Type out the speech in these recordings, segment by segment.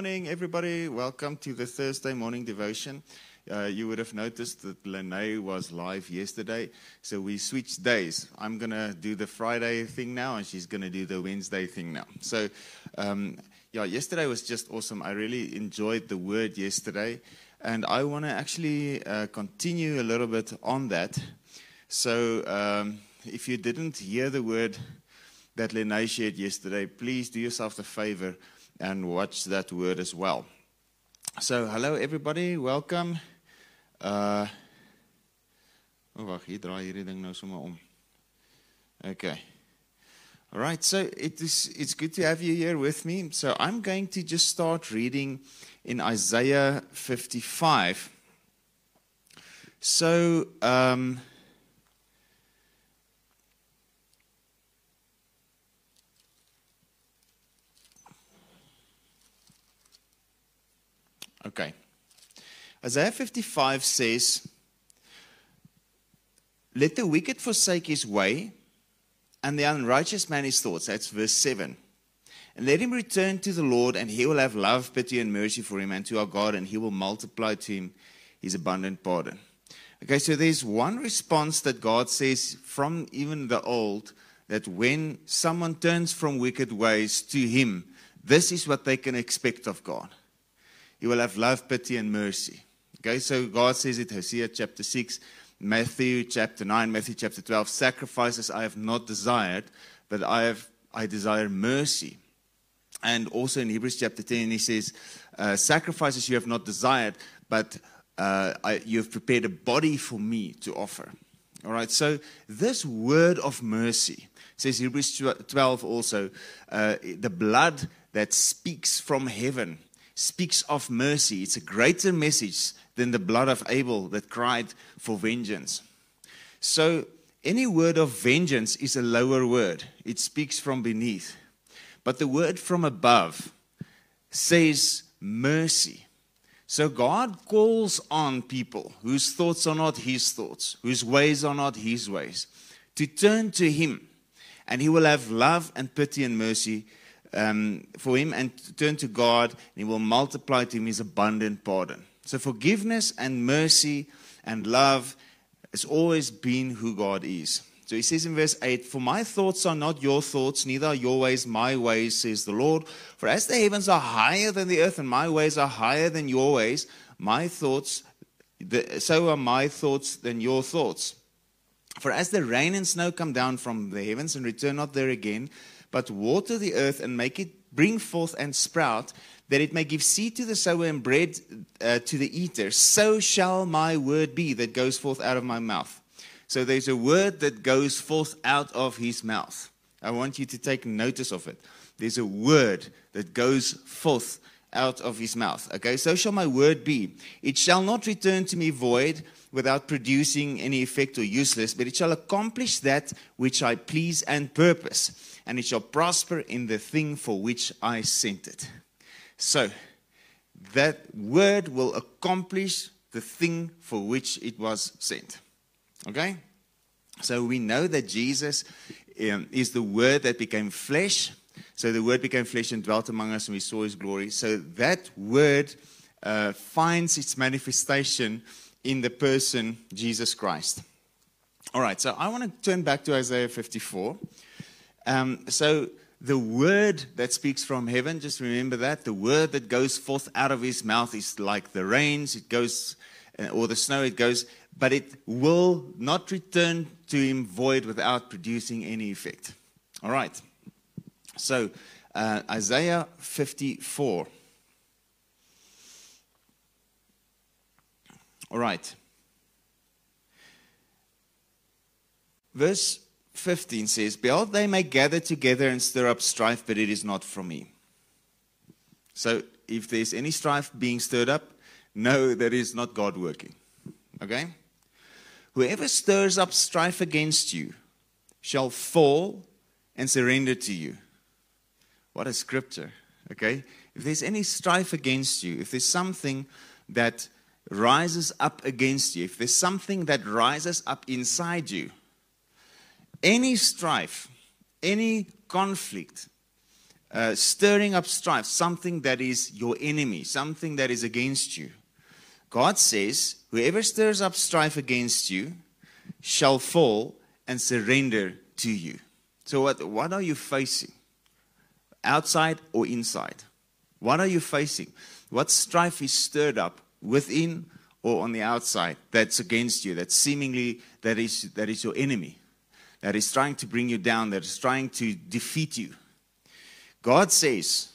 Morning, everybody. Welcome to the Thursday morning devotion. Uh, you would have noticed that Lene was live yesterday, so we switched days. I'm going to do the Friday thing now, and she's going to do the Wednesday thing now. So, um, yeah, yesterday was just awesome. I really enjoyed the word yesterday, and I want to actually uh, continue a little bit on that. So, um, if you didn't hear the word that Lene shared yesterday, please do yourself the favor and watch that word as well. So, hello everybody, welcome. Uh, oh, hier draai hierdie ding nou sommer om. Okay. All right, so it is, it's good to have you here with me. So I'm going to just start reading in Isaiah 55. So, um, Okay. Isaiah 55 says, Let the wicked forsake his way, and the unrighteous man his thoughts. That's verse 7. And let him return to the Lord, and he will have love, pity, and mercy for him, and to our God, and he will multiply to him his abundant pardon. Okay, so there's one response that God says from even the old that when someone turns from wicked ways to him, this is what they can expect of God. He will have love, pity, and mercy. Okay, so God says it, Hosea chapter 6, Matthew chapter 9, Matthew chapter 12, sacrifices I have not desired, but I have I desire mercy. And also in Hebrews chapter 10, he says, uh, sacrifices you have not desired, but uh, I, you have prepared a body for me to offer. All right, so this word of mercy says Hebrews 12 also, uh, the blood that speaks from heaven speaks of mercy. It's a greater message than the blood of Abel that cried for vengeance. So, any word of vengeance is a lower word, it speaks from beneath. But the word from above says mercy. So God calls on people whose thoughts are not his thoughts, whose ways are not his ways, to turn to him. And he will have love and pity and mercy um, for him and turn to God, and he will multiply to him his abundant pardon. So, forgiveness and mercy and love has always been who God is. So he says in verse 8, For my thoughts are not your thoughts, neither are your ways my ways, says the Lord. For as the heavens are higher than the earth, and my ways are higher than your ways, my thoughts, so are my thoughts than your thoughts. For as the rain and snow come down from the heavens and return not there again, but water the earth and make it bring forth and sprout, that it may give seed to the sower and bread uh, to the eater, so shall my word be that goes forth out of my mouth. So there's a word that goes forth out of his mouth. I want you to take notice of it. There's a word that goes forth out of his mouth. Okay, so shall my word be. It shall not return to me void without producing any effect or useless, but it shall accomplish that which I please and purpose and it shall prosper in the thing for which I sent it. So, that word will accomplish the thing for which it was sent. Okay? So, we know that Jesus um, is the word that became flesh. So, the word became flesh and dwelt among us, and we saw his glory. So, that word uh, finds its manifestation in the person Jesus Christ. All right, so I want to turn back to Isaiah 54. Um, so the word that speaks from heaven, just remember that the word that goes forth out of his mouth is like the rains, it goes, uh, or the snow, it goes, but it will not return to him void without producing any effect. All right. So, uh, Isaiah 54. All right. Verse 15 says, Behold, they may gather together and stir up strife, but it is not from me. So if there's any strife being stirred up, know that is not God working. Okay? Whoever stirs up strife against you shall fall and surrender to you. What a scripture. Okay? If there's any strife against you, if there's something that rises up against you, if there's something that rises up inside you, any strife, any conflict, uh, stirring up strife, something that is your enemy, something that is against you. God says, Whoever stirs up strife against you shall fall and surrender to you. So, what, what are you facing? Outside or inside? What are you facing? What strife is stirred up within or on the outside that's against you, that seemingly that is, that is your enemy, that is trying to bring you down, that is trying to defeat you? God says,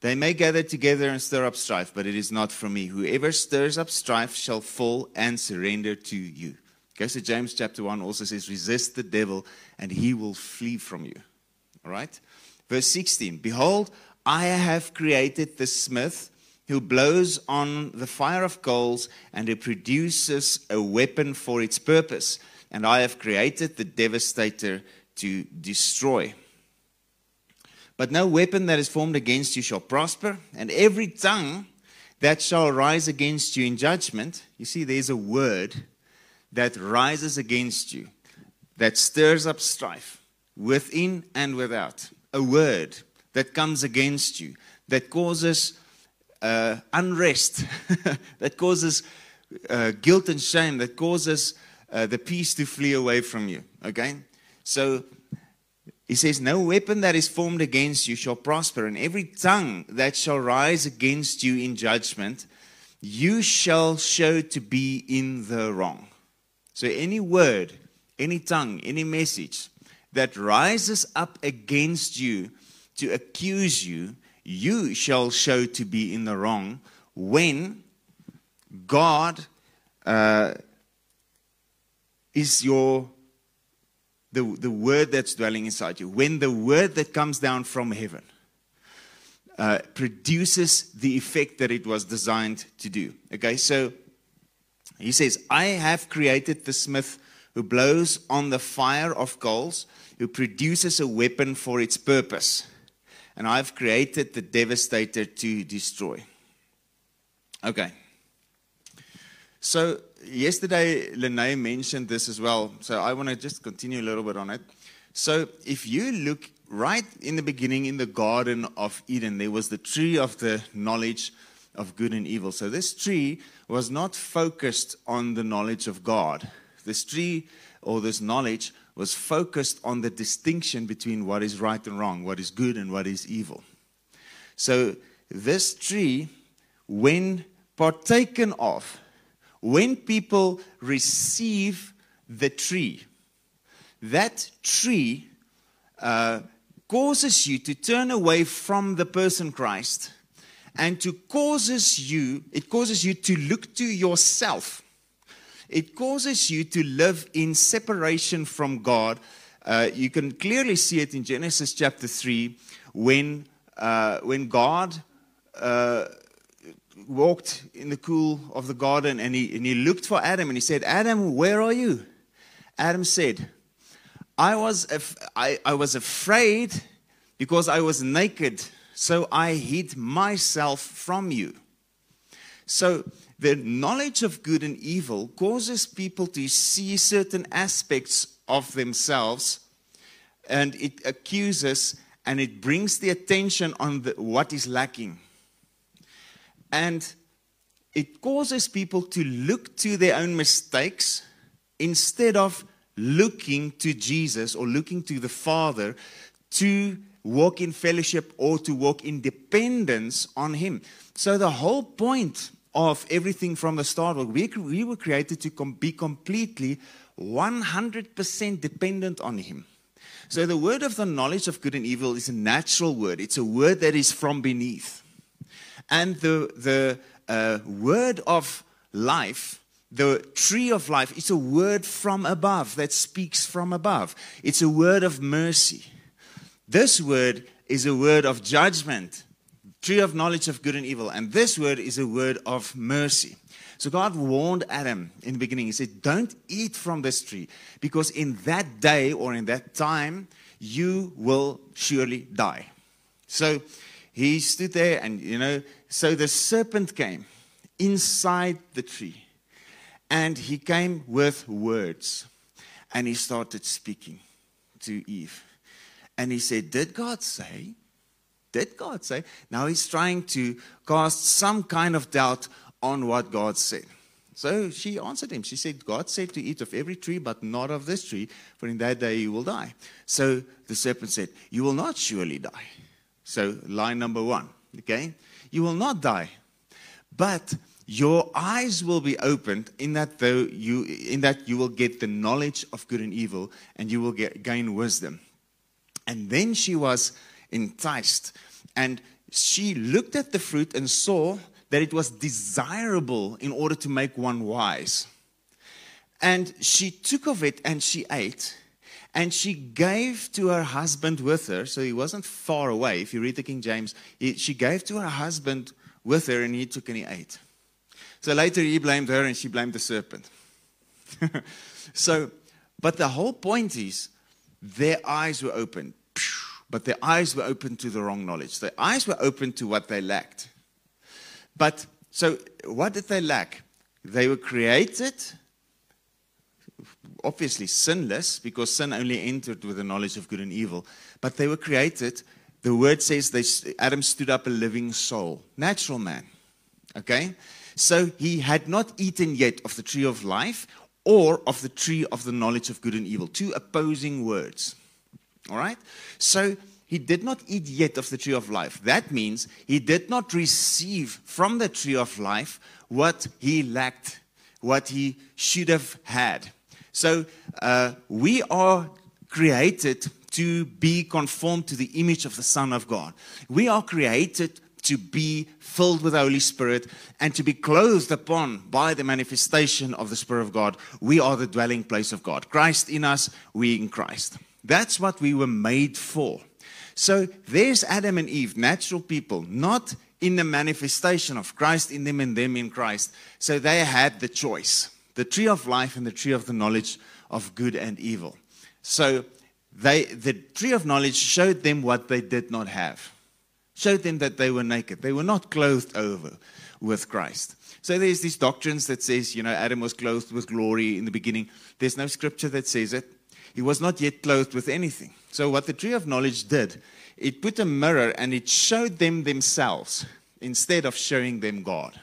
they may gather together and stir up strife, but it is not from me. Whoever stirs up strife shall fall and surrender to you. Okay, so James chapter 1 also says, resist the devil and he will flee from you. All right? Verse 16 Behold, I have created the smith who blows on the fire of coals and who produces a weapon for its purpose. And I have created the devastator to destroy. But no weapon that is formed against you shall prosper, and every tongue that shall rise against you in judgment, you see, there's a word that rises against you, that stirs up strife within and without. A word that comes against you, that causes uh, unrest, that causes uh, guilt and shame, that causes uh, the peace to flee away from you. Okay? So he says, No weapon that is formed against you shall prosper, and every tongue that shall rise against you in judgment, you shall show to be in the wrong. So, any word, any tongue, any message that rises up against you to accuse you, you shall show to be in the wrong when God uh, is your the, the word that's dwelling inside you, when the word that comes down from heaven uh, produces the effect that it was designed to do. Okay, so he says, I have created the smith who blows on the fire of coals, who produces a weapon for its purpose. And I've created the devastator to destroy. Okay. So yesterday, Lene mentioned this as well, so I want to just continue a little bit on it. So, if you look right in the beginning in the Garden of Eden, there was the tree of the knowledge of good and evil. So, this tree was not focused on the knowledge of God. This tree or this knowledge was focused on the distinction between what is right and wrong, what is good and what is evil. So, this tree, when partaken of, when people receive the tree, that tree uh, causes you to turn away from the person Christ and to causes you, it causes you to look to yourself. It causes you to live in separation from God. Uh, you can clearly see it in Genesis chapter 3 when, uh, when God uh, walked in the cool of the garden and he, and he looked for Adam and he said, Adam, where are you? Adam said, I was, af- I, I was afraid because I was naked, so I hid myself from you. So, the knowledge of good and evil causes people to see certain aspects of themselves and it accuses and it brings the attention on the, what is lacking. And it causes people to look to their own mistakes instead of looking to Jesus or looking to the Father to walk in fellowship or to walk in dependence on Him. So, the whole point of everything from the start we, we were created to com- be completely 100% dependent on Him. So, the word of the knowledge of good and evil is a natural word, it's a word that is from beneath. And the, the uh, word of life, the tree of life, it's a word from above that speaks from above. It's a word of mercy. This word is a word of judgment, tree of knowledge of good and evil. And this word is a word of mercy. So God warned Adam in the beginning. He said, Don't eat from this tree, because in that day or in that time, you will surely die. So he stood there and, you know, so the serpent came inside the tree and he came with words and he started speaking to Eve. And he said, Did God say? Did God say? Now he's trying to cast some kind of doubt on what God said. So she answered him. She said, God said to eat of every tree, but not of this tree, for in that day you will die. So the serpent said, You will not surely die. So, line number one, okay? You will not die, but your eyes will be opened in that though you in that you will get the knowledge of good and evil and you will get, gain wisdom. And then she was enticed and she looked at the fruit and saw that it was desirable in order to make one wise. And she took of it and she ate and she gave to her husband with her so he wasn't far away if you read the king james she gave to her husband with her and he took and he ate so later he blamed her and she blamed the serpent. so, but the whole point is their eyes were open, but their eyes were open to the wrong knowledge. Their eyes were open to what they lacked. But so, what did they lack? They were created, obviously sinless, because sin only entered with the knowledge of good and evil. But they were created, the word says they, Adam stood up a living soul, natural man. Okay? So he had not eaten yet of the tree of life or of the tree of the knowledge of good and evil. Two opposing words. All right? So he did not eat yet of the tree of life. That means he did not receive from the tree of life what he lacked, what he should have had. So uh, we are created to be conformed to the image of the Son of God. We are created to be filled with the Holy Spirit and to be clothed upon by the manifestation of the Spirit of God. We are the dwelling place of God. Christ in us, we in Christ. That's what we were made for. So there's Adam and Eve, natural people, not in the manifestation of Christ in them and them in Christ. So they had the choice the tree of life and the tree of the knowledge of good and evil. So they, the tree of knowledge showed them what they did not have showed them that they were naked. They were not clothed over with Christ. So there's these doctrines that says, you know, Adam was clothed with glory in the beginning. There's no scripture that says it. He was not yet clothed with anything. So what the tree of knowledge did, it put a mirror and it showed them themselves instead of showing them God,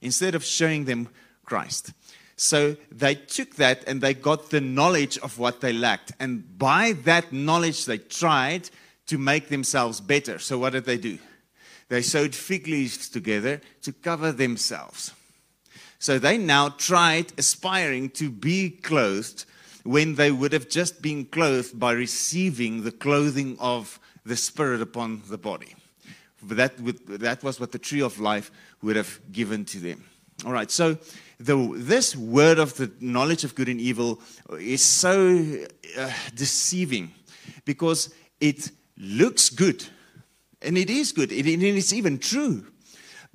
instead of showing them Christ. So they took that and they got the knowledge of what they lacked. And by that knowledge, they tried to make themselves better. So, what did they do? They sewed fig leaves together to cover themselves. So, they now tried aspiring to be clothed when they would have just been clothed by receiving the clothing of the Spirit upon the body. That, would, that was what the tree of life would have given to them. All right, so the, this word of the knowledge of good and evil is so uh, deceiving because it looks good. And it is good. It, it is even true.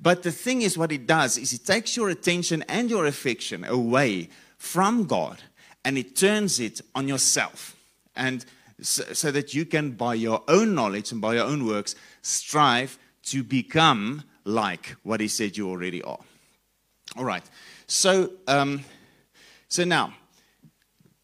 But the thing is, what it does is it takes your attention and your affection away from God and it turns it on yourself. And so, so, that you can, by your own knowledge and by your own works, strive to become like what He said you already are. All right. So, um, so now,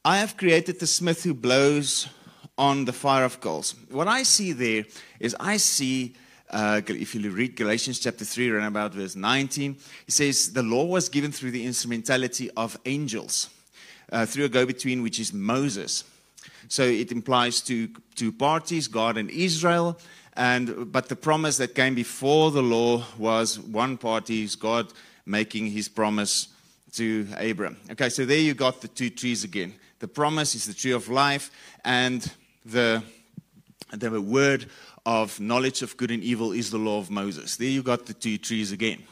I have created the smith who blows on the fire of coals. What I see there is I see, uh, if you read Galatians chapter 3, around about verse 19, it says, The law was given through the instrumentality of angels, uh, through a go between, which is Moses. So it implies two, two parties, God and Israel. And, but the promise that came before the law was one party, God making his promise to Abram. Okay, so there you got the two trees again. The promise is the tree of life, and the, the word of knowledge of good and evil is the law of Moses. There you got the two trees again.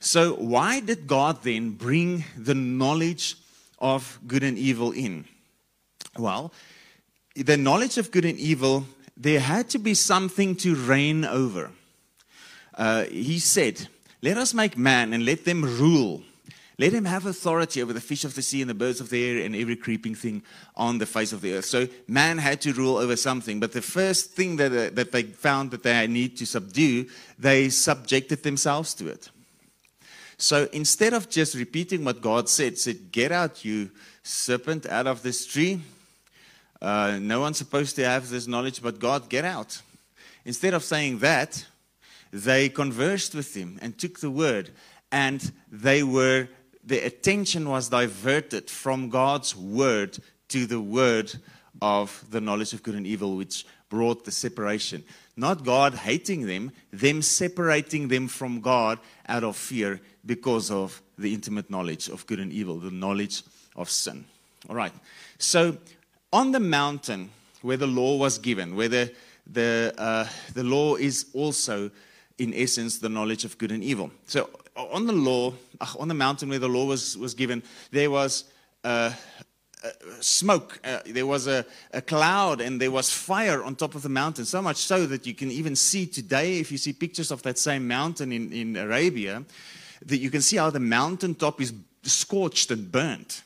So, why did God then bring the knowledge of good and evil in? Well, the knowledge of good and evil, there had to be something to reign over. Uh, he said, Let us make man and let them rule let him have authority over the fish of the sea and the birds of the air and every creeping thing on the face of the earth. So man had to rule over something. But the first thing that, uh, that they found that they need to subdue, they subjected themselves to it. So instead of just repeating what God said, said, Get out, you serpent, out of this tree. Uh, no one's supposed to have this knowledge but God, get out. instead of saying that, they conversed with him and took the word, and they were their attention was diverted from God's word to the word of the knowledge of good and evil, which brought the separation. Not God hating them, them separating them from God out of fear because of the intimate knowledge of good and evil, the knowledge of sin. All right. So, on the mountain where the law was given, where the, the, uh, the law is also, in essence, the knowledge of good and evil. So, on the law, on the mountain where the law was, was given, there was uh, uh, smoke, uh, there was a, a cloud, and there was fire on top of the mountain. So much so that you can even see today, if you see pictures of that same mountain in, in Arabia, that you can see how the mountain top is scorched and burnt.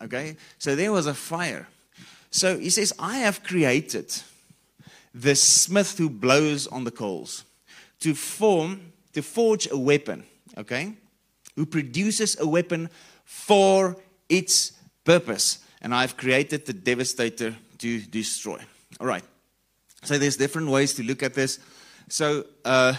Okay? So there was a fire. So he says, I have created the smith who blows on the coals to form, to forge a weapon okay, who produces a weapon for its purpose. And I've created the devastator to destroy. All right. So there's different ways to look at this. So uh,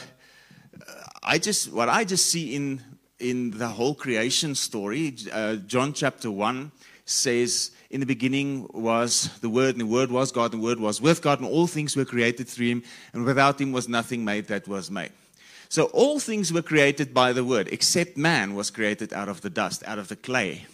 I just what I just see in in the whole creation story, uh, John chapter one says, "In the beginning was the Word, and the Word was God, and the Word was with God, and all things were created through Him, and without Him was nothing made that was made." So all things were created by the word, except man was created out of the dust, out of the clay.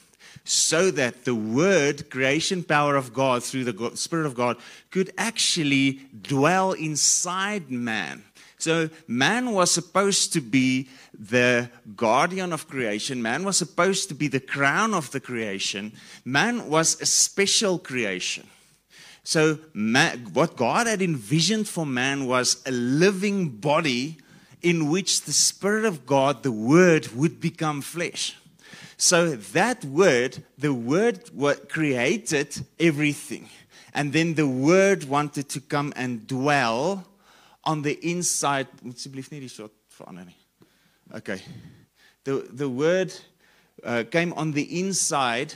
So that the word, creation power of God through the Spirit of God, could actually dwell inside man. So man was supposed to be the guardian of creation. Man was supposed to be the crown of the creation. Man was a special creation. So, man, what God had envisioned for man was a living body in which the Spirit of God, the Word, would become flesh. So that Word, the Word created everything. And then the Word wanted to come and dwell on the inside. Okay. The, the Word uh, came on the inside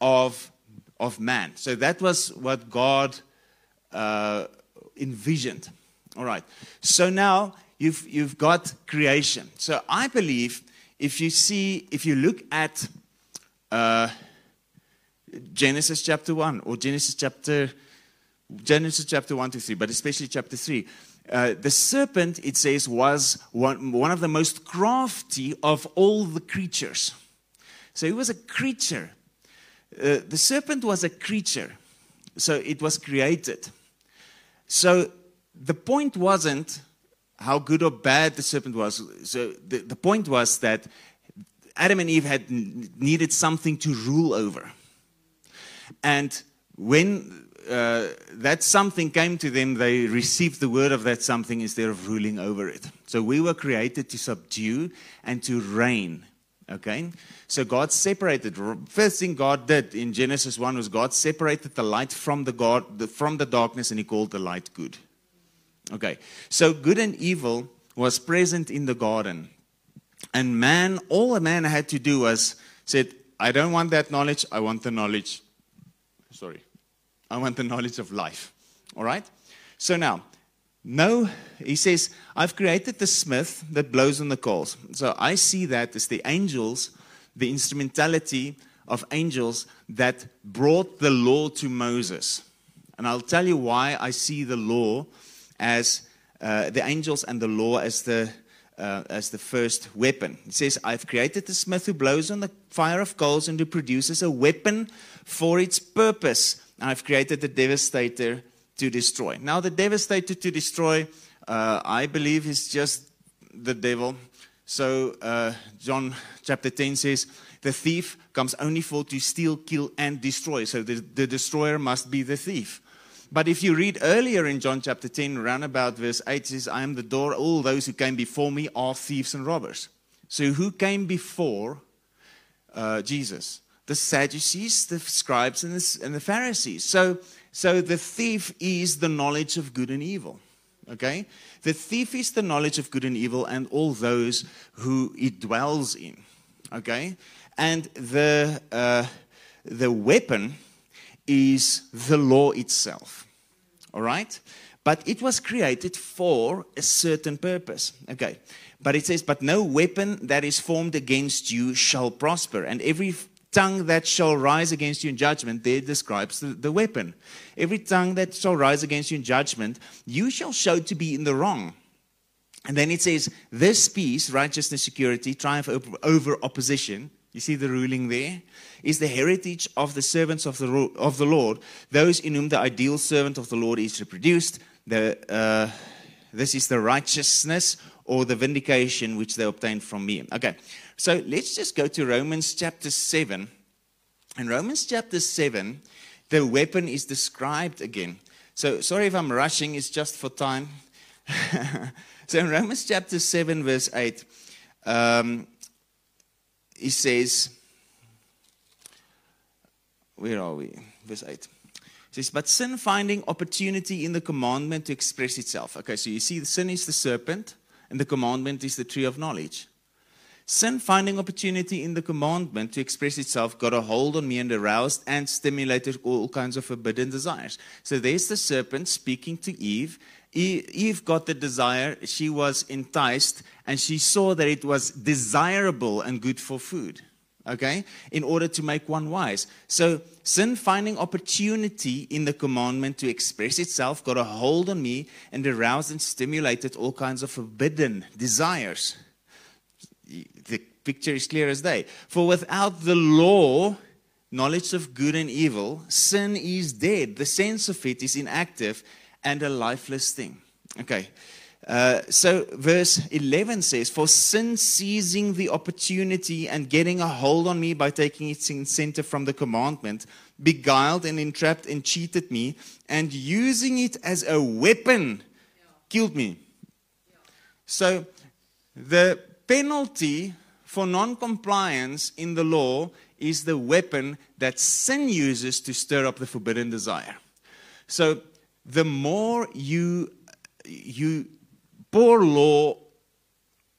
of, of man. So that was what God uh, envisioned. All right. So now you've, you've got creation. So I believe if you see, if you look at uh, Genesis chapter 1 or Genesis chapter Genesis chapter 1 to 3, but especially chapter 3. Uh, the serpent, it says, was one, one of the most crafty of all the creatures. So he was a creature. Uh, the serpent was a creature. So it was created. So the point wasn't how good or bad the serpent was. So the, the point was that Adam and Eve had needed something to rule over. And when uh, that something came to them, they received the word of that something instead of ruling over it. So we were created to subdue and to reign. Okay? So God separated. First thing God did in Genesis 1 was God separated the light from the, God, from the darkness and he called the light good. Okay, so good and evil was present in the garden. And man, all a man had to do was said, I don't want that knowledge, I want the knowledge. Sorry. I want the knowledge of life. All right? So now, no, he says, I've created the smith that blows on the coals. So I see that as the angels, the instrumentality of angels that brought the law to Moses. And I'll tell you why I see the law as uh, the angels and the law as the uh, as the first weapon. It says, I've created the smith who blows on the fire of coals and who produces a weapon for its purpose. I've created the devastator to destroy. Now, the devastator to destroy, uh, I believe, is just the devil. So, uh, John chapter 10 says, The thief comes only for to steal, kill, and destroy. So, the, the destroyer must be the thief. But if you read earlier in John chapter 10, around about verse 8, it says, I am the door. All those who came before me are thieves and robbers. So who came before uh, Jesus? The Sadducees, the scribes, and the, and the Pharisees. So, so the thief is the knowledge of good and evil. Okay? The thief is the knowledge of good and evil and all those who it dwells in. Okay? And the, uh, the weapon is the law itself. All right? but it was created for a certain purpose. Okay. But it says, But no weapon that is formed against you shall prosper, and every tongue that shall rise against you in judgment, there describes the, the weapon. Every tongue that shall rise against you in judgment, you shall show to be in the wrong. And then it says, This peace, righteousness, security, triumph over, opposition. You see the ruling there? Is the heritage of the servants of the, of the Lord, those in whom the ideal servant of the Lord is reproduced. The, uh, this is the righteousness or the vindication which they obtained from me. Okay, so let's just go to Romans chapter 7. In Romans chapter 7, the weapon is described again. So, sorry if I'm rushing, it's just for time. so, in Romans chapter 7, verse 8, um, he says, Where are we? Verse 8 says, But sin finding opportunity in the commandment to express itself. Okay, so you see, the sin is the serpent and the commandment is the tree of knowledge. Sin finding opportunity in the commandment to express itself got a hold on me and aroused and stimulated all kinds of forbidden desires. So there's the serpent speaking to Eve. Eve got the desire, she was enticed, and she saw that it was desirable and good for food okay, in order to make one wise. So, sin finding opportunity in the commandment to express itself got a hold on me and aroused and stimulated all kinds of forbidden desires. Picture is clear as day. For without the law, knowledge of good and evil, sin is dead. The sense of it is inactive and a lifeless thing. Okay. Uh, so, verse 11 says, For sin seizing the opportunity and getting a hold on me by taking its incentive from the commandment, beguiled and entrapped and cheated me, and using it as a weapon, killed me. So, the penalty for non compliance in the law is the weapon that sin uses to stir up the forbidden desire. So, the more you you pour law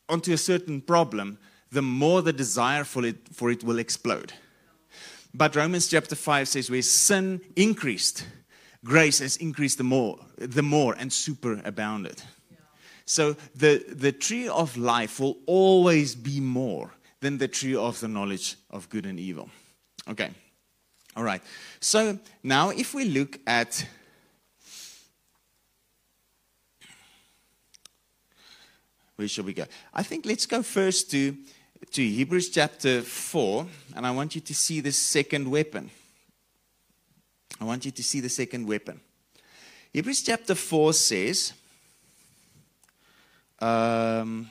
onto a certain problem, the more the desire for it, for it will explode. But Romans chapter 5 says, where sin increased, grace has increased the more, the more and superabounded. So the, the tree of life will always be more than the tree of the knowledge of good and evil. Okay. All right. So now if we look at Where shall we go? I think let's go first to, to Hebrews chapter 4, and I want you to see the second weapon. I want you to see the second weapon. Hebrews chapter 4 says, um,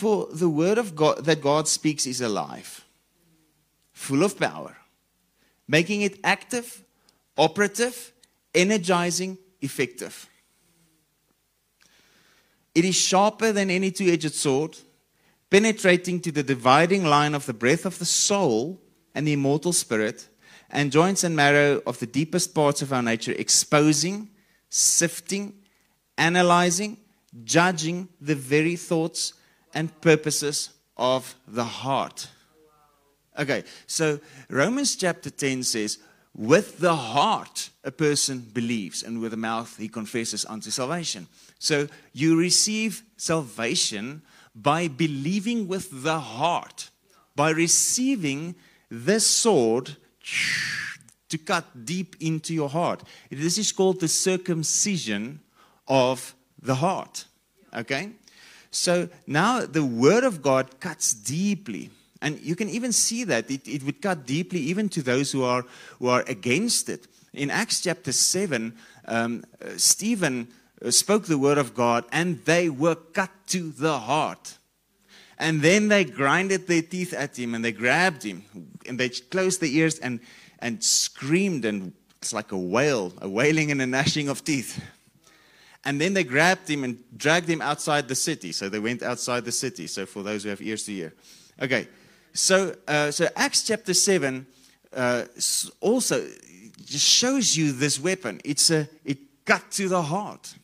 For the word of God that God speaks is alive full of power, making it active, operative, energizing, effective. It is sharper than any two edged sword, penetrating to the dividing line of the breath of the soul and the immortal spirit, and joints and marrow of the deepest parts of our nature, exposing, sifting, analyzing, judging the very thoughts and purposes of the heart. Okay, so Romans chapter 10 says, with the heart a person believes, and with the mouth he confesses unto salvation. So you receive salvation by believing with the heart, by receiving this sword to cut deep into your heart. This is called the circumcision of the heart. Okay? So now the word of God cuts deeply and you can even see that it, it would cut deeply even to those who are, who are against it. In Acts chapter 7, um, uh, Stephen spoke the word of God and they were cut to the heart. And then they grinded their teeth at him and they grabbed him and they closed their ears and, and screamed and it's like a wail, a wailing and a gnashing of teeth. And then they grabbed him and dragged him outside the city. So they went outside the city. So for those who have ears to hear. Okay, so, uh, so Acts chapter 7 uh, also just shows you this weapon. It's a, it cut to the heart.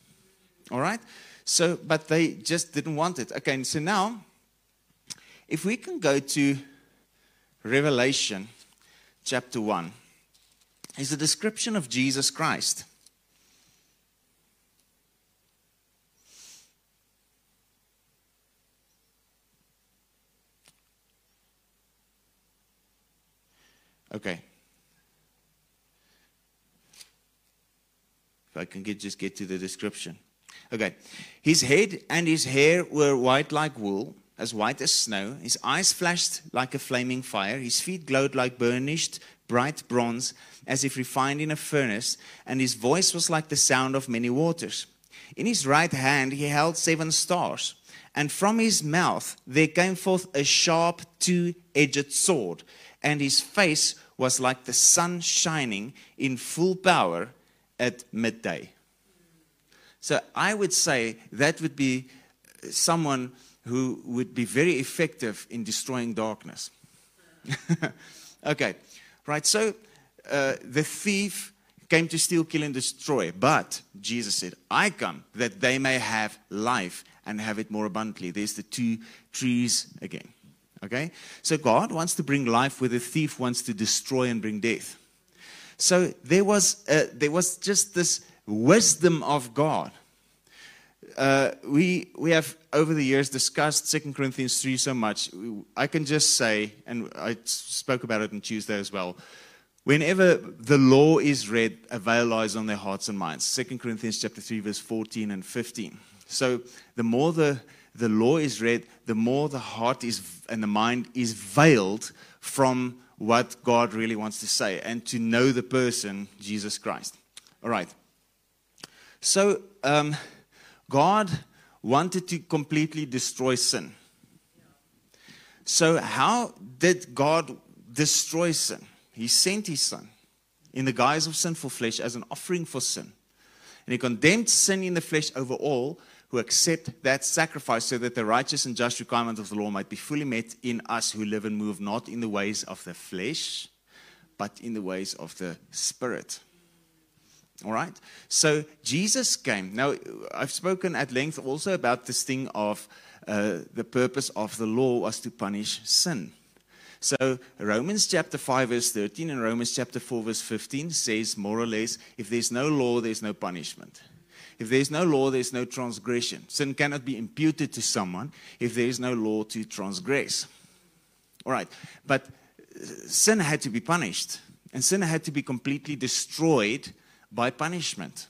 All right? So, but they just didn't want it. Okay, so now if we can go to Revelation chapter 1, is a description of Jesus Christ. Okay. If I can get, just get to the description. Okay. His head and his hair were white like wool, as white as snow. His eyes flashed like a flaming fire. His feet glowed like burnished, bright bronze, as if refined in a furnace. And his voice was like the sound of many waters. In his right hand he held seven stars. And from his mouth there came forth a sharp two edged sword. And his face was like the sun shining in full power at midday. So I would say that would be someone who would be very effective in destroying darkness. okay, right. So uh, the thief came to steal, kill, and destroy. But Jesus said, I come that they may have life and have it more abundantly. There's the two trees again. Okay? So God wants to bring life where the thief wants to destroy and bring death. So there was, uh, there was just this wisdom of God. Uh, we, we have over the years discussed 2 Corinthians 3 so much. I can just say, and I spoke about it on Tuesday as well. Whenever the law is read, a veil lies on their hearts and minds. 2 Corinthians chapter 3, verse 14 and 15. So the more the, the law is read, the more the heart is and the mind is veiled from what God really wants to say and to know the person, Jesus Christ. All right. So, um, God wanted to completely destroy sin. So, how did God destroy sin? He sent his son in the guise of sinful flesh as an offering for sin. And he condemned sin in the flesh over all who accept that sacrifice so that the righteous and just requirement of the law might be fully met in us who live and move not in the ways of the flesh, but in the ways of the Spirit. All right? So Jesus came. Now, I've spoken at length also about this thing of uh, the purpose of the law was to punish sin. So Romans chapter 5 verse 13 and Romans chapter 4 verse 15 says more or less if there's no law there's no punishment. If there's no law, there's no transgression. Sin cannot be imputed to someone if there is no law to transgress. All right. But uh, sin had to be punished, and sin had to be completely destroyed by punishment.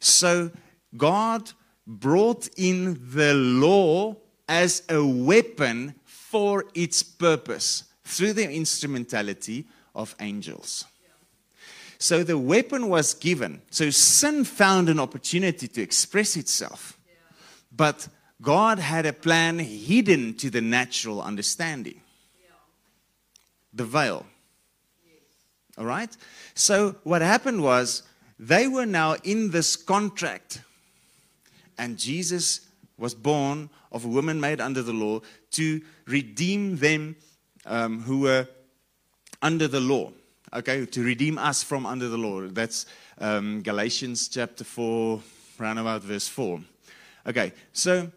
So God brought in the law as a weapon for its purpose through the instrumentality of angels. So the weapon was given. So sin found an opportunity to express itself. But God had a plan hidden to the natural understanding the veil. All right? So what happened was they were now in this contract, and Jesus was born of a woman made under the law to redeem them um, who were under the law okay, to redeem us from under the law. That's um, Galatians chapter 4, round about verse 4. Okay, so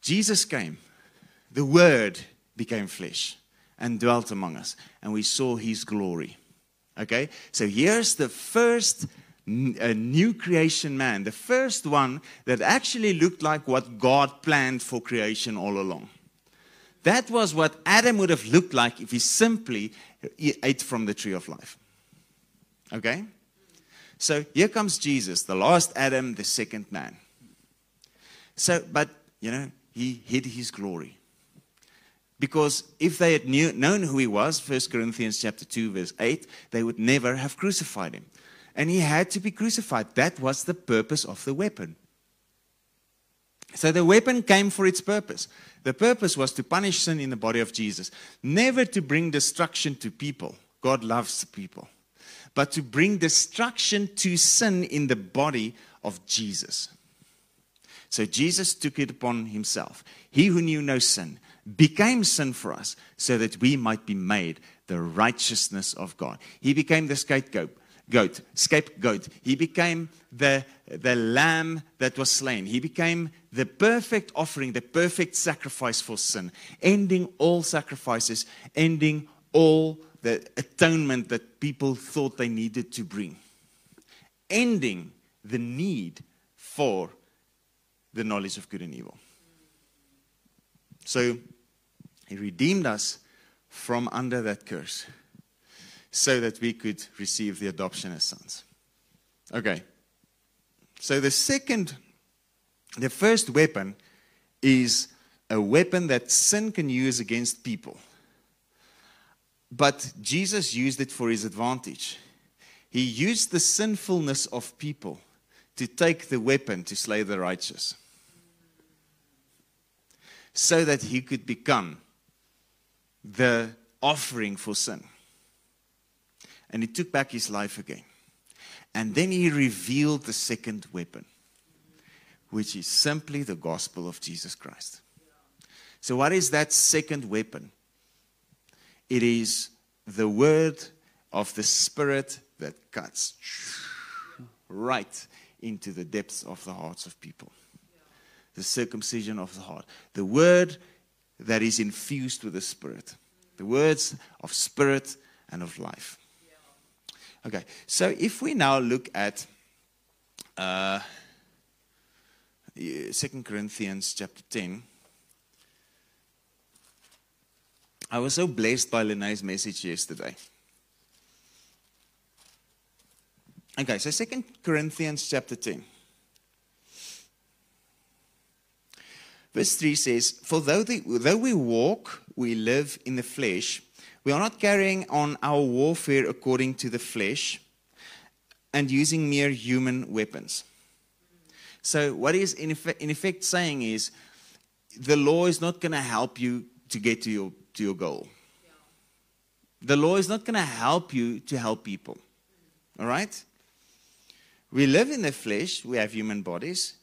Jesus came, the Word became flesh and dwelt among us, and we saw his glory. Okay, so here's the first a new creation man, the first one that actually looked like what God planned for creation all along. That was what Adam would have looked like if he simply ate from the tree of life. Okay? So here comes Jesus, the last Adam, the second man. So, but, you know, he hid his glory. Because if they had knew, known who he was, 1 Corinthians chapter 2, verse 8, they would never have crucified him. And he had to be crucified. That was the purpose of the weapon. So the weapon came for its purpose. The purpose was to punish sin in the body of Jesus, never to bring destruction to people. God loves people. But to bring destruction to sin in the body of Jesus. So Jesus took it upon himself. He who knew no sin became sin for us so that we might be made the righteousness of God. He became the scapegoat goat, scapegoat. He became the, the lamb that was slain. He became the perfect offering, the perfect sacrifice for sin, ending all sacrifices, ending all the atonement that people thought they needed to bring, ending the need for the knowledge of good and evil. So he redeemed us from under that curse so that we could receive the adoption as sons. Okay. So the second, the first weapon is a weapon that sin can use against people. But Jesus used it for his advantage. He used the sinfulness of people to take the weapon to slay the righteous so that he could become the offering for sin. And he took back his life again. And then he revealed the second weapon, which is simply the gospel of Jesus Christ. So, what is that second weapon? It is the word of the Spirit that cuts right into the depths of the hearts of people the circumcision of the heart. The word that is infused with the Spirit. The words of Spirit and of life. Okay, so if we now look at uh, 2 Corinthians chapter 10. I was so blessed by Lene's message yesterday. Okay, so 2 Corinthians chapter 10. Verse 3 says, For though, the, though we walk, we live in the flesh, we are not carrying on our warfare according to the flesh and using mere human weapons. So, what is in effect, in effect saying is, the law is not going to help you to get to your, to your goal. The law is not going to help you to help people. All right? We live in the flesh, we have human bodies,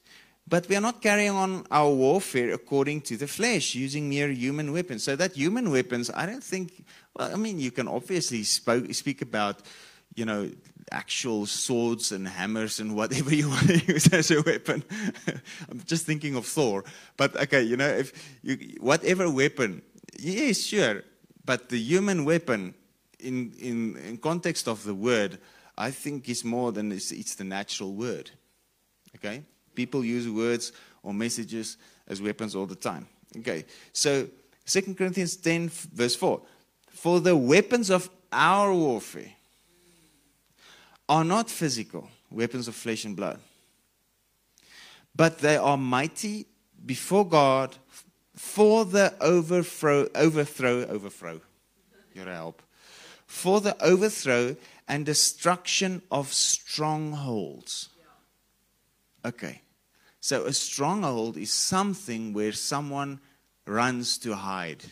but we are not carrying on our warfare according to the flesh, using mere human weapons. So that human weapons, I don't think. Well, I mean, you can obviously spoke, speak about, you know, actual swords and hammers and whatever you want to use as a weapon. I'm just thinking of Thor. But okay, you know, if you, whatever weapon, yes, sure. But the human weapon, in in in context of the word, I think is more than it's, it's the natural word. Okay. People use words or messages as weapons all the time. Okay, so 2 Corinthians 10, verse 4 For the weapons of our warfare are not physical, weapons of flesh and blood, but they are mighty before God for the overthrow, overthrow, overthrow, your help, for the overthrow and destruction of strongholds. Okay. So a stronghold is something where someone runs to hide.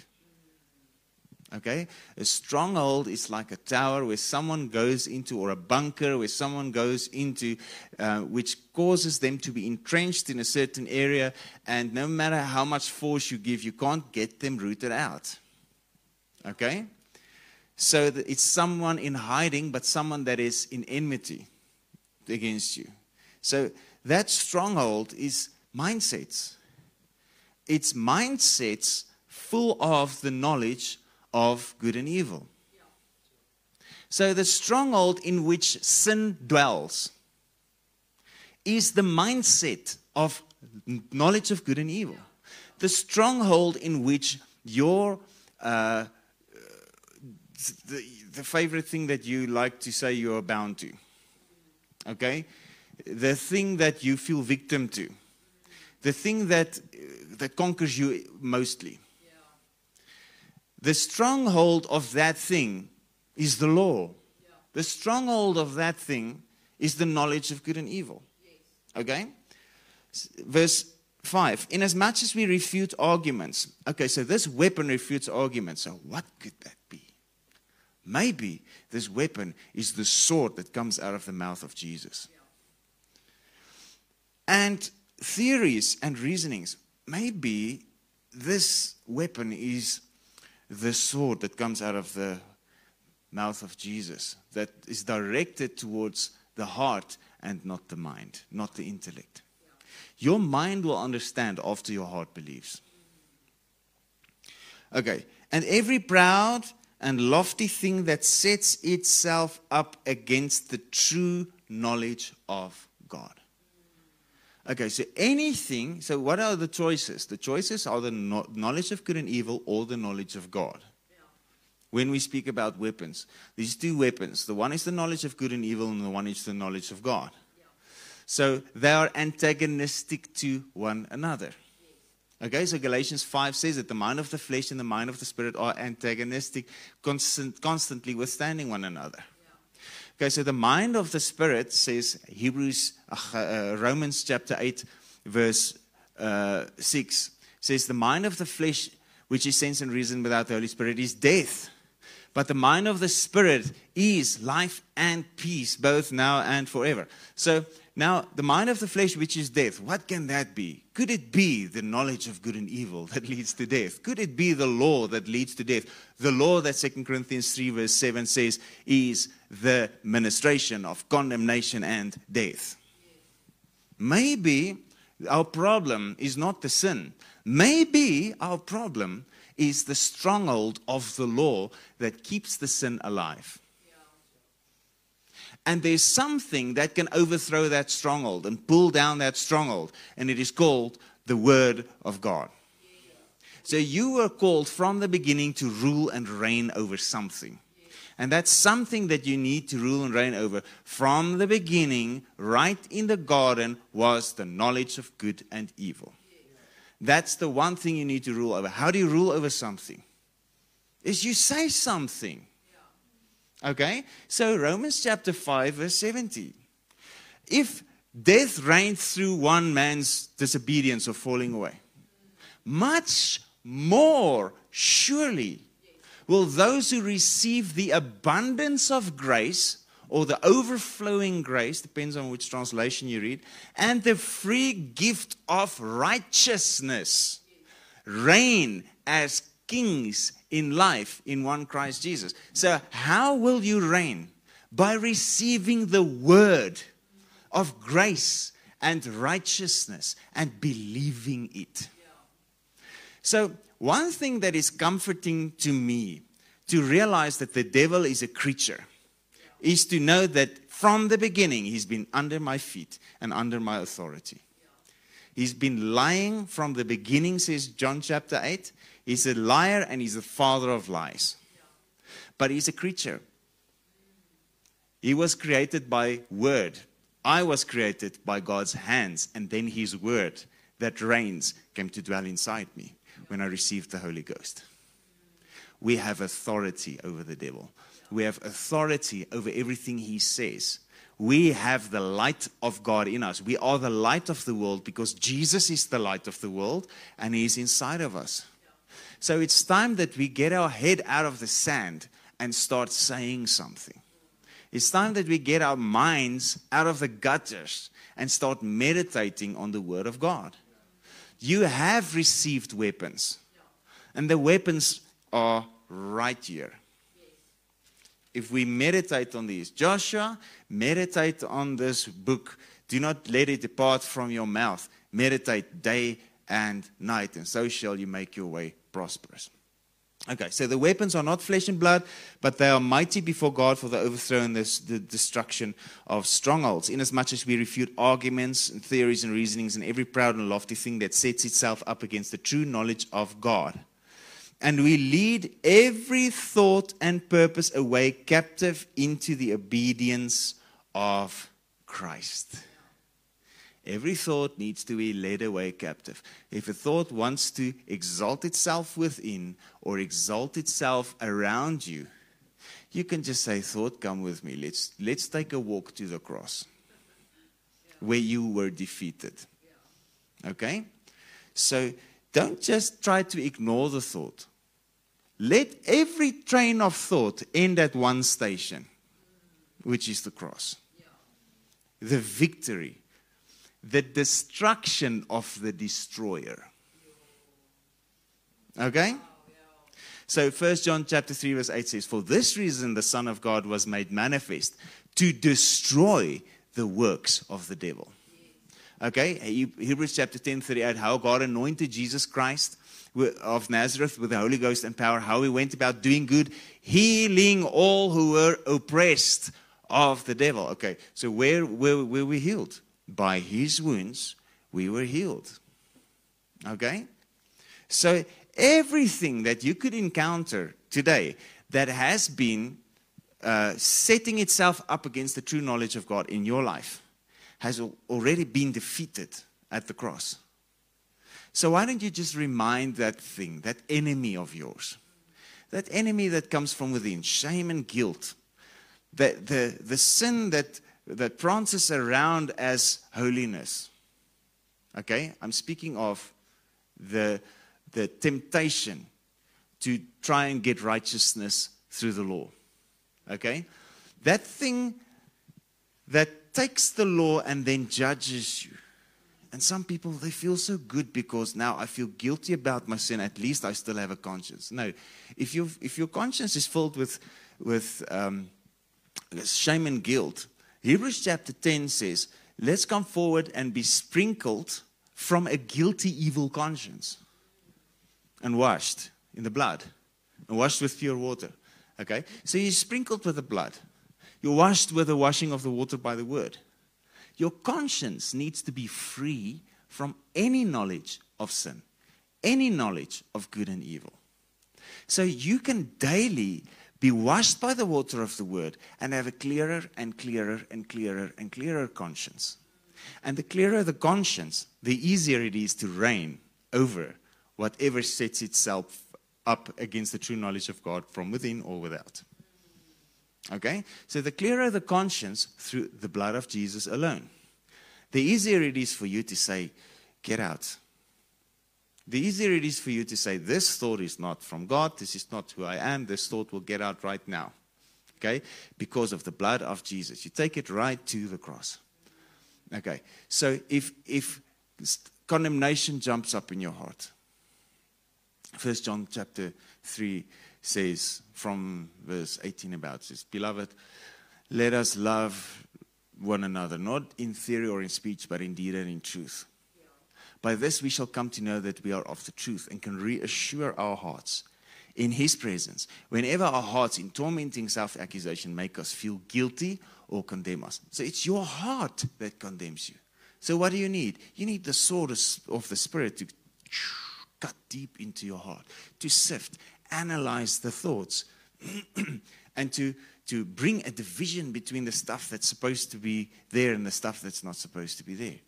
Okay? A stronghold is like a tower where someone goes into, or a bunker where someone goes into, uh, which causes them to be entrenched in a certain area, and no matter how much force you give, you can't get them rooted out. Okay? So it's someone in hiding, but someone that is in enmity against you. So that stronghold is mindsets. It's mindsets full of the knowledge of good and evil. So, the stronghold in which sin dwells is the mindset of knowledge of good and evil. The stronghold in which your, uh, the, the favorite thing that you like to say you are bound to, okay? The thing that you feel victim to, the thing that, that conquers you mostly. The stronghold of that thing is the law. The stronghold of that thing is the knowledge of good and evil. Okay? Verse 5 Inasmuch as much as we refute arguments. Okay, so this weapon refutes arguments. So, what could that be? Maybe this weapon is the sword that comes out of the mouth of Jesus. Yeah and theories and reasonings. Maybe this weapon is the sword that comes out of the mouth of Jesus that is directed towards the heart and not the mind, not the intellect. Your mind will understand after your heart believes. Okay, and every proud and lofty thing that sets itself up against the true knowledge of God. Okay, so anything, so what are the choices? The choices are the knowledge of good and evil or the knowledge of God. When we speak about weapons, these two weapons, the one is the knowledge of good and evil, and the one is the knowledge of God. So they are antagonistic to one another. Okay, so Galatians 5 says that the mind of the flesh and the mind of the spirit are antagonistic, constant, constantly withstanding one another. Okay, so the mind of the Spirit says Hebrews, uh, Romans chapter 8, verse uh, 6 says, The mind of the flesh, which is sense and reason without the Holy Spirit, is death. But the mind of the Spirit is life and peace, both now and forever. So now, the mind of the flesh, which is death, what can that be? Could it be the knowledge of good and evil that leads to death? Could it be the law that leads to death? The law that 2 Corinthians 3, verse 7 says is the ministration of condemnation and death. Maybe our problem is not the sin. Maybe our problem is the stronghold of the law that keeps the sin alive. And there's something that can overthrow that stronghold and pull down that stronghold, and it is called the Word of God. So you were called from the beginning to rule and reign over something. And that's something that you need to rule and reign over. From the beginning, right in the garden, was the knowledge of good and evil. That's the one thing you need to rule over. How do you rule over something? Is you say something. Okay? So, Romans chapter 5, verse 17. If death reigned through one man's disobedience or falling away, much more surely will those who receive the abundance of grace or the overflowing grace, depends on which translation you read, and the free gift of righteousness reign as kings in life in one Christ Jesus. So, how will you reign? By receiving the word of grace and righteousness and believing it. So, one thing that is comforting to me to realize that the devil is a creature is to know that from the beginning he's been under my feet and under my authority. He's been lying from the beginning, says John chapter 8. He's a liar and he's the father of lies. But he's a creature. He was created by word. I was created by God's hands, and then his word that reigns came to dwell inside me when I received the Holy Ghost. We have authority over the devil. We have authority over everything he says. We have the light of God in us. We are the light of the world because Jesus is the light of the world and he is inside of us. So it's time that we get our head out of the sand and start saying something. It's time that we get our minds out of the gutters and start meditating on the Word of God. You have received weapons, and the weapons are right here. If we meditate on these, Joshua, meditate on this book. Do not let it depart from your mouth. Meditate day and night, and so shall you make your way prosperous. Okay, so the weapons are not flesh and blood, but they are mighty before God for the overthrow and the, the destruction of strongholds, inasmuch as we refute arguments and theories and reasonings and every proud and lofty thing that sets itself up against the true knowledge of God. And we lead every thought and purpose away captive into the obedience of Christ. Every thought needs to be led away captive. If a thought wants to exalt itself within or exalt itself around you, you can just say, Thought, come with me. Let's, let's take a walk to the cross where you were defeated. Okay? So don't just try to ignore the thought. Let every train of thought end at one station, which is the cross. The victory the destruction of the destroyer. Okay? So 1 John chapter 3 verse 8 says, For this reason the Son of God was made manifest, to destroy the works of the devil. Okay, Hebrews chapter 10 38, how God anointed Jesus Christ of Nazareth with the Holy Ghost and power, how he went about doing good, healing all who were oppressed of the devil. Okay, so where were we healed? By his wounds, we were healed. Okay? So everything that you could encounter today that has been uh, setting itself up against the true knowledge of God in your life has already been defeated at the cross. So why don't you just remind that thing, that enemy of yours, that enemy that comes from within, shame and guilt, the, the, the sin that, that prances around as holiness. Okay? I'm speaking of the, the temptation to try and get righteousness through the law. Okay? That thing that takes the law and then judges you. And some people, they feel so good because now I feel guilty about my sin. At least I still have a conscience. No, if, you if your conscience is filled with, with um, shame and guilt, Hebrews chapter 10 says, let's come forward and be sprinkled from a guilty, evil conscience and washed in the blood and washed with pure water. Okay? So you're sprinkled with the blood. You're washed with the washing of the water by the word. Your conscience needs to be free from any knowledge of sin, any knowledge of good and evil. So you can daily be washed by the water of the word and have a clearer and clearer and clearer and clearer conscience. And the clearer the conscience, the easier it is to reign over whatever sets itself up against the true knowledge of God from within or without. Okay? So the clearer the conscience through the blood of Jesus alone, the easier it is for you to say, Get out. The easier it is for you to say, This thought is not from God, this is not who I am, this thought will get out right now. Okay? Because of the blood of Jesus. You take it right to the cross. Okay. So if if condemnation jumps up in your heart, First John chapter 3 says from verse 18 about says, Beloved, let us love one another, not in theory or in speech, but in deed and in truth. By this we shall come to know that we are of the truth and can reassure our hearts in His presence whenever our hearts, in tormenting self accusation, make us feel guilty or condemn us. So it's your heart that condemns you. So what do you need? You need the sword of the Spirit to cut deep into your heart, to sift, analyze the thoughts, and to, to bring a division between the stuff that's supposed to be there and the stuff that's not supposed to be there.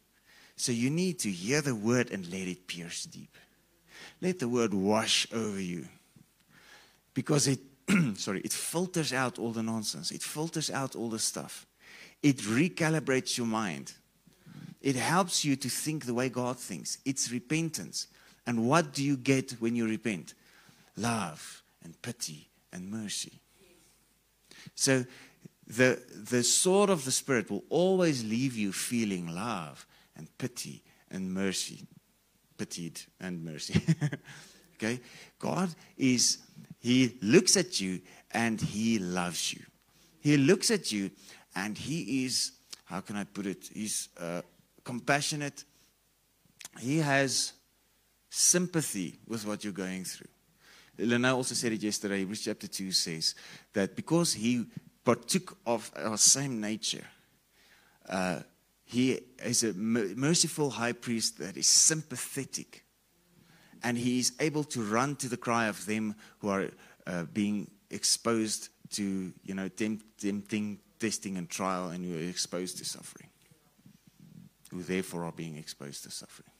So you need to hear the word and let it pierce deep. Let the word wash over you. Because it, sorry, it filters out all the nonsense. It filters out all the stuff. It recalibrates your mind. It helps you to think the way God thinks. It's repentance. And what do you get when you repent? Love and pity and mercy. So the, the sword of the Spirit will always leave you feeling love and pity and mercy. Pitied and mercy. okay? God is, He looks at you and He loves you. He looks at you and He is, how can I put it? He's uh, compassionate. He has sympathy with what you're going through. Lena also said it yesterday. Hebrews chapter 2 says that because he partook of our same nature, uh, he is a merciful high priest that is sympathetic. And he is able to run to the cry of them who are uh, being exposed to, you know, tempting, testing, and trial, and who are exposed to suffering. Who therefore are being exposed to suffering.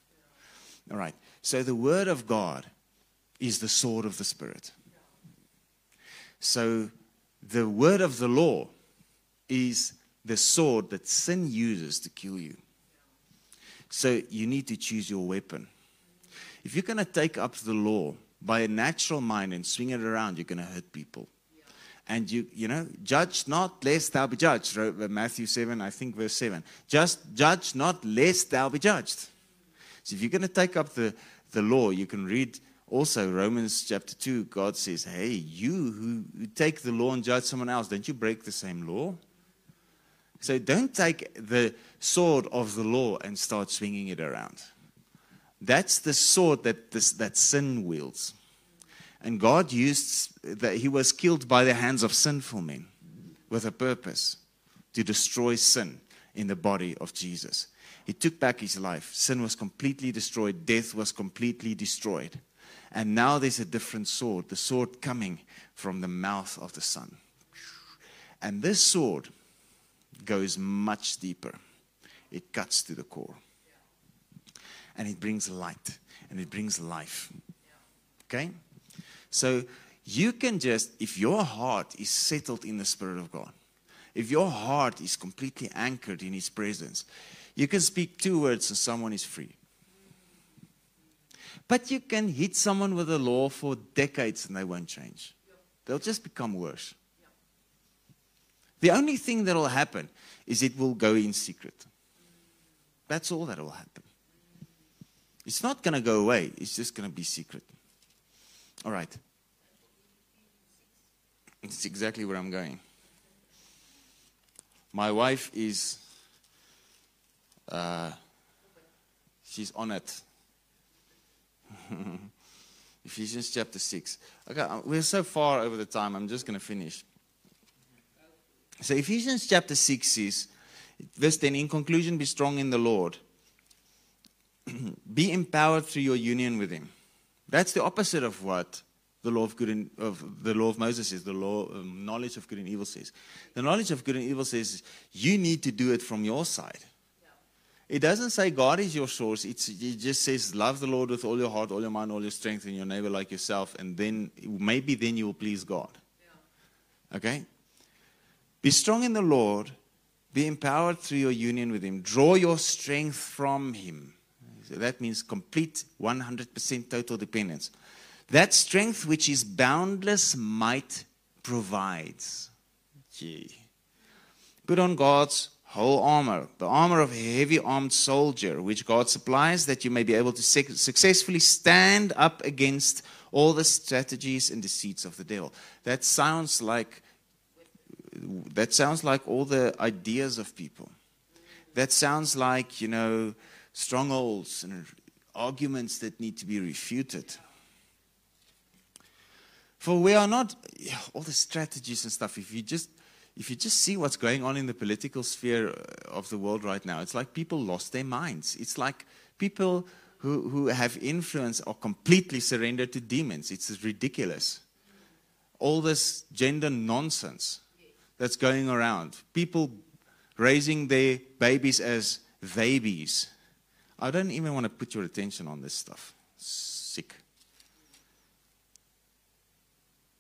All right. So the Word of God is the sword of the Spirit. So the Word of the law is the sword that sin uses to kill you. So you need to choose your weapon. If you're going to take up the law by a natural mind and swing it around, you're going to hurt people. And you, you know, judge not lest thou be judged. Uh, Matthew 7, I think verse 7. Just judge not lest thou be judged. So if you're going to take up the, the law, you can read Also, Romans chapter 2, God says, Hey, you who take the law and judge someone else, don't you break the same law? So don't take the sword of the law and start swinging it around. That's the sword that, this, that sin wields. And God used that he was killed by the hands of sinful men with a purpose to destroy sin in the body of Jesus. He took back his life. Sin was completely destroyed, death was completely destroyed. And now there's a different sword, the sword coming from the mouth of the Son. And this sword goes much deeper, it cuts to the core. And it brings light and it brings life. Okay? So you can just, if your heart is settled in the Spirit of God, if your heart is completely anchored in His presence, you can speak two words and someone is free. But you can hit someone with the law for decades and they won't change. They'll just become worse. The only thing that will happen is it will go in secret. That's all that will happen. It's not going to go away, it's just going to be secret. All right. It's exactly where I'm going. My wife is, uh, she's on it. Ephesians chapter 6. Okay, we're so far over the time, I'm just going to finish. So, Ephesians chapter 6 says, verse 10 In conclusion, be strong in the Lord, be empowered through your union with Him. That's the opposite of what the law of good and of the law of Moses is. The law um, knowledge of good and evil says. The knowledge of good and evil says you need to do it from your side. It doesn't say God is your source. It's, it just says love the Lord with all your heart, all your mind, all your strength, and your neighbor like yourself. And then maybe then you will please God. Yeah. Okay? Be strong in the Lord. Be empowered through your union with Him. Draw your strength from Him. So that means complete 100% total dependence. That strength which His boundless might provides. Gee. Put on God's whole armor, the armor of a heavy armed soldier, which God supplies that you may be able to successfully stand up against all the strategies and deceits of the devil. That sounds like that sounds like all the ideas of people. That sounds like, you know, strongholds and arguments that need to be refuted. For we are not all the strategies and stuff. If you just if you just see what's going on in the political sphere uh, of the world right now, it's like people lost their minds. It's like people who, who have influence are completely surrendered to demons. It's ridiculous. All this gender nonsense that's going around. People raising their babies as babies. I don't even want to put your attention on this stuff. Sick.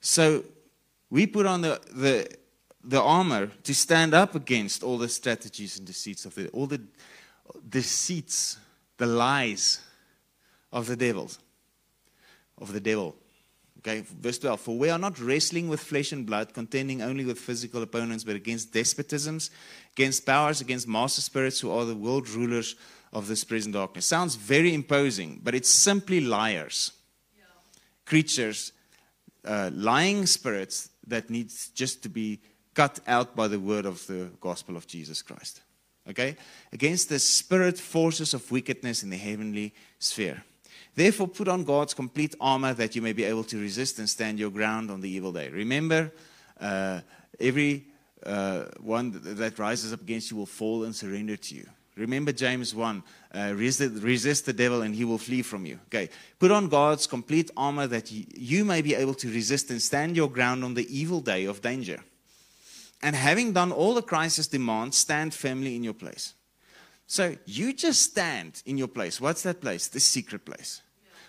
So we put on the, the the armor to stand up against all the strategies and deceits of the all the deceits, the lies of the devil. Of the devil. Okay, verse 12. For we are not wrestling with flesh and blood, contending only with physical opponents, but against despotisms, against powers, against master spirits who are the world rulers of this present darkness. Sounds very imposing, but it's simply liars. Yeah. Creatures, uh, lying spirits that needs just to be cut out by the word of the gospel of Jesus Christ. Okay? Against the spirit forces of wickedness in the heavenly sphere. Therefore, put on God's complete armor that you may be able to resist and stand your ground on the evil day. Remember, uh, every uh, one that rises up against you will fall and surrender to you. Remember James 1 uh, resist, resist, the devil and he will flee from you. Okay. Put on God's complete armor that you may be able to resist and stand your ground on the evil day of danger and having done all the crisis demands, stand firmly in your place. So you just stand in your place. What's that place? The secret place.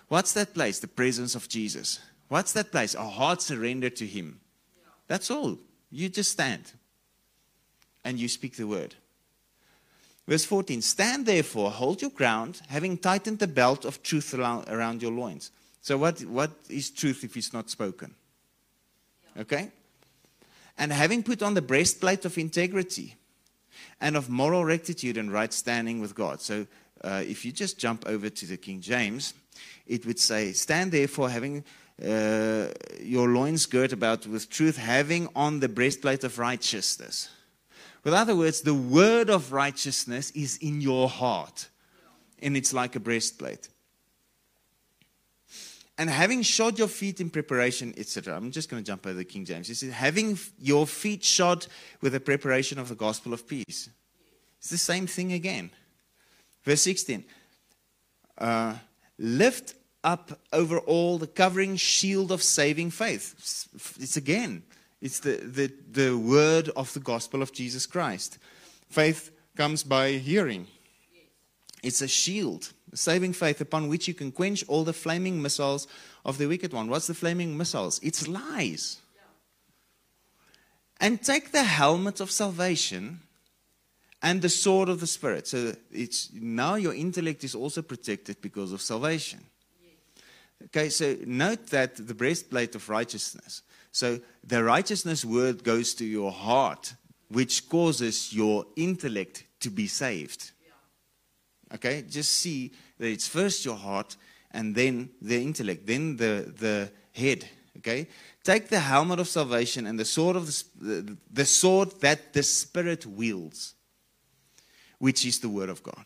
What's that place? The presence of Jesus. What's that place? A heart surrendered to Him. That's all. You just stand and you speak the word. Verse 14 Stand therefore, hold your ground, having tightened the belt of truth around your loins. So, what, what is truth if it's not spoken? Okay? and having put on the breastplate of integrity and of moral rectitude and right standing with God. So uh, if you just jump over to the King James, it would say, Stand therefore, having uh, your loins girt about with truth, having on the breastplate of righteousness. With other words, the word of righteousness is in your heart, and it's like a breastplate. And having shod your feet in preparation, etc. I'm just going to jump over the King James. It says, having your feet shod with the preparation of the gospel of peace. It's the same thing again. Verse 16. Uh, lift up over all the covering shield of saving faith. It's again, it's the, the, the word of the gospel of Jesus Christ. Faith comes by hearing, it's a shield, a saving faith upon which you can quench all the flaming missiles of the wicked one. What's the flaming missiles? It's lies. And take the helmet of salvation and the sword of the spirit. So it's now your intellect is also protected because of salvation. Okay, so note that the breastplate of righteousness. So the righteousness word goes to your heart, which causes your intellect to be saved. Okay, just see that it's first your heart and then the intellect, then the, the head. Okay, take the helmet of salvation and the sword of the, the sword that the Spirit wields, which is the word of God.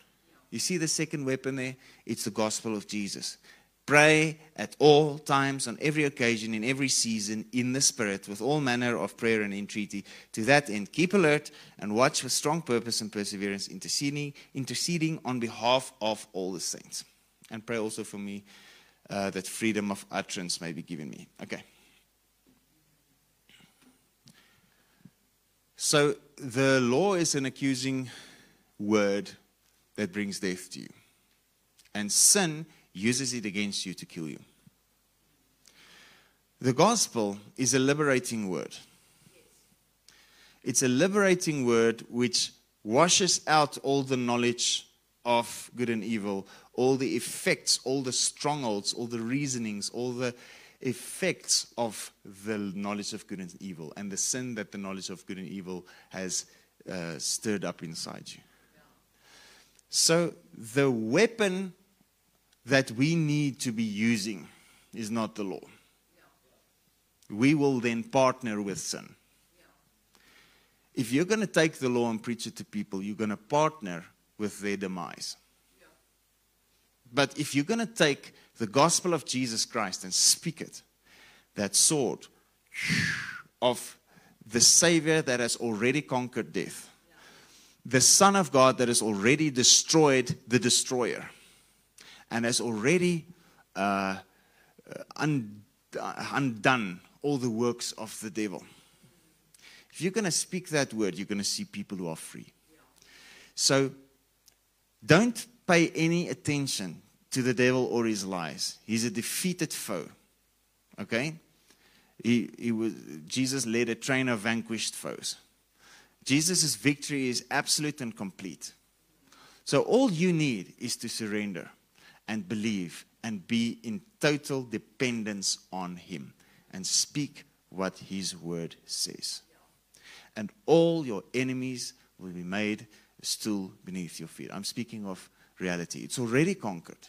You see the second weapon there? It's the gospel of Jesus. Pray at all times, on every occasion, in every season, in the Spirit, with all manner of prayer and entreaty. To that end, keep alert and watch with strong purpose and perseverance, interceding, interceding on behalf of all the saints. And pray also for me uh, that freedom of utterance may be given me. Okay. So the law is an accusing word that brings death to you. And sin uses it against you to kill you. The gospel is a liberating word. It's a liberating word which washes out all the knowledge of good and evil, all the effects, all the strongholds, all the reasonings, all the effects of the knowledge of good and evil, and the sin that the knowledge of good and evil has uh, stirred up inside you. So, the weapon that we need to be using is not the law. We will then partner with sin. If you're going to take the law and preach it to people, you're going to partner with their demise. But if you're going to take the gospel of Jesus Christ and speak it, that sword of the Savior that has already conquered death, the Son of God that has already destroyed the destroyer and has already uh, un- undone all the works of the devil. If you're going to speak that word, you're going to see people who are free. So don't pay any attention to the devil or his lies. He's a defeated foe. Okay? He, he was, Jesus led a train of vanquished foes. Jesus' victory is absolute and complete. So all you need is to surrender and believe and be in total dependence on Him and speak what His word says. And all your enemies will be made a stool beneath your feet. I'm speaking of reality, it's already conquered.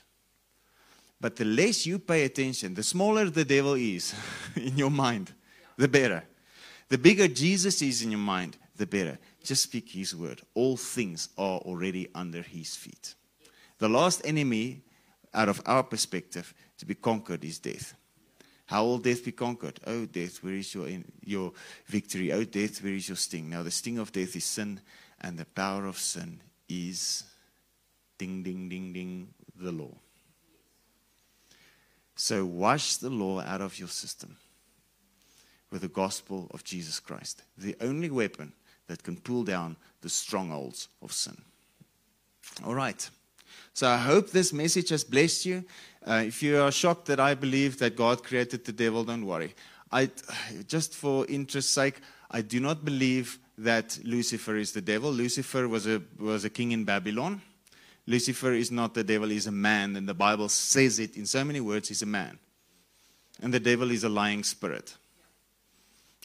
But the less you pay attention, the smaller the devil is in your mind, the better. The bigger Jesus is in your mind, the better. Just speak his word. All things are already under his feet. The last enemy out of our perspective, to be conquered is death. How will death be conquered? Oh, death, where is your, your victory? Oh, death, where is your sting? Now, the sting of death is sin, and the power of sin is ding, ding, ding, ding, the law. So, wash the law out of your system with the gospel of Jesus Christ, the only weapon that can pull down the strongholds of sin. All right. So I hope this message has blessed you. Uh, if you are shocked that I believe that God created the devil, don't worry. I, just for interest's sake, I do not believe that Lucifer is the devil. Lucifer was a, was a king in Babylon. Lucifer is not the devil, he's a man, and the Bible says it in so many words, he's a man. And the devil is a lying spirit.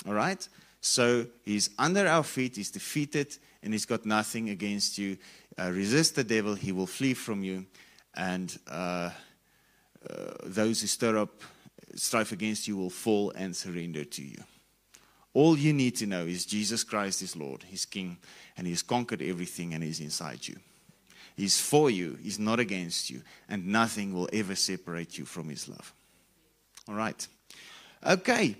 All right? So he's under our feet, he's defeated, and he's got nothing against you. Uh, resist the devil, he will flee from you. And uh, uh, those who stir up strife against you will fall and surrender to you. All you need to know is Jesus Christ is Lord, He's King, and He's conquered everything and He's inside you. He's for you, He's not against you, and nothing will ever separate you from His love. All right. Okay.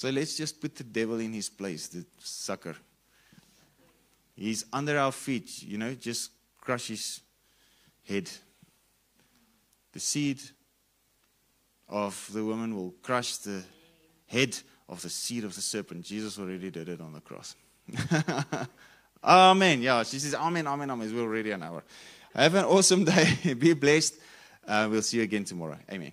So let's just put the devil in his place, the sucker. He's under our feet, you know, just crush his head. The seed of the woman will crush the head of the seed of the serpent. Jesus already did it on the cross. amen. Yeah, she says, Amen, Amen, Amen. We're already an hour. Have an awesome day. Be blessed. Uh, we'll see you again tomorrow. Amen.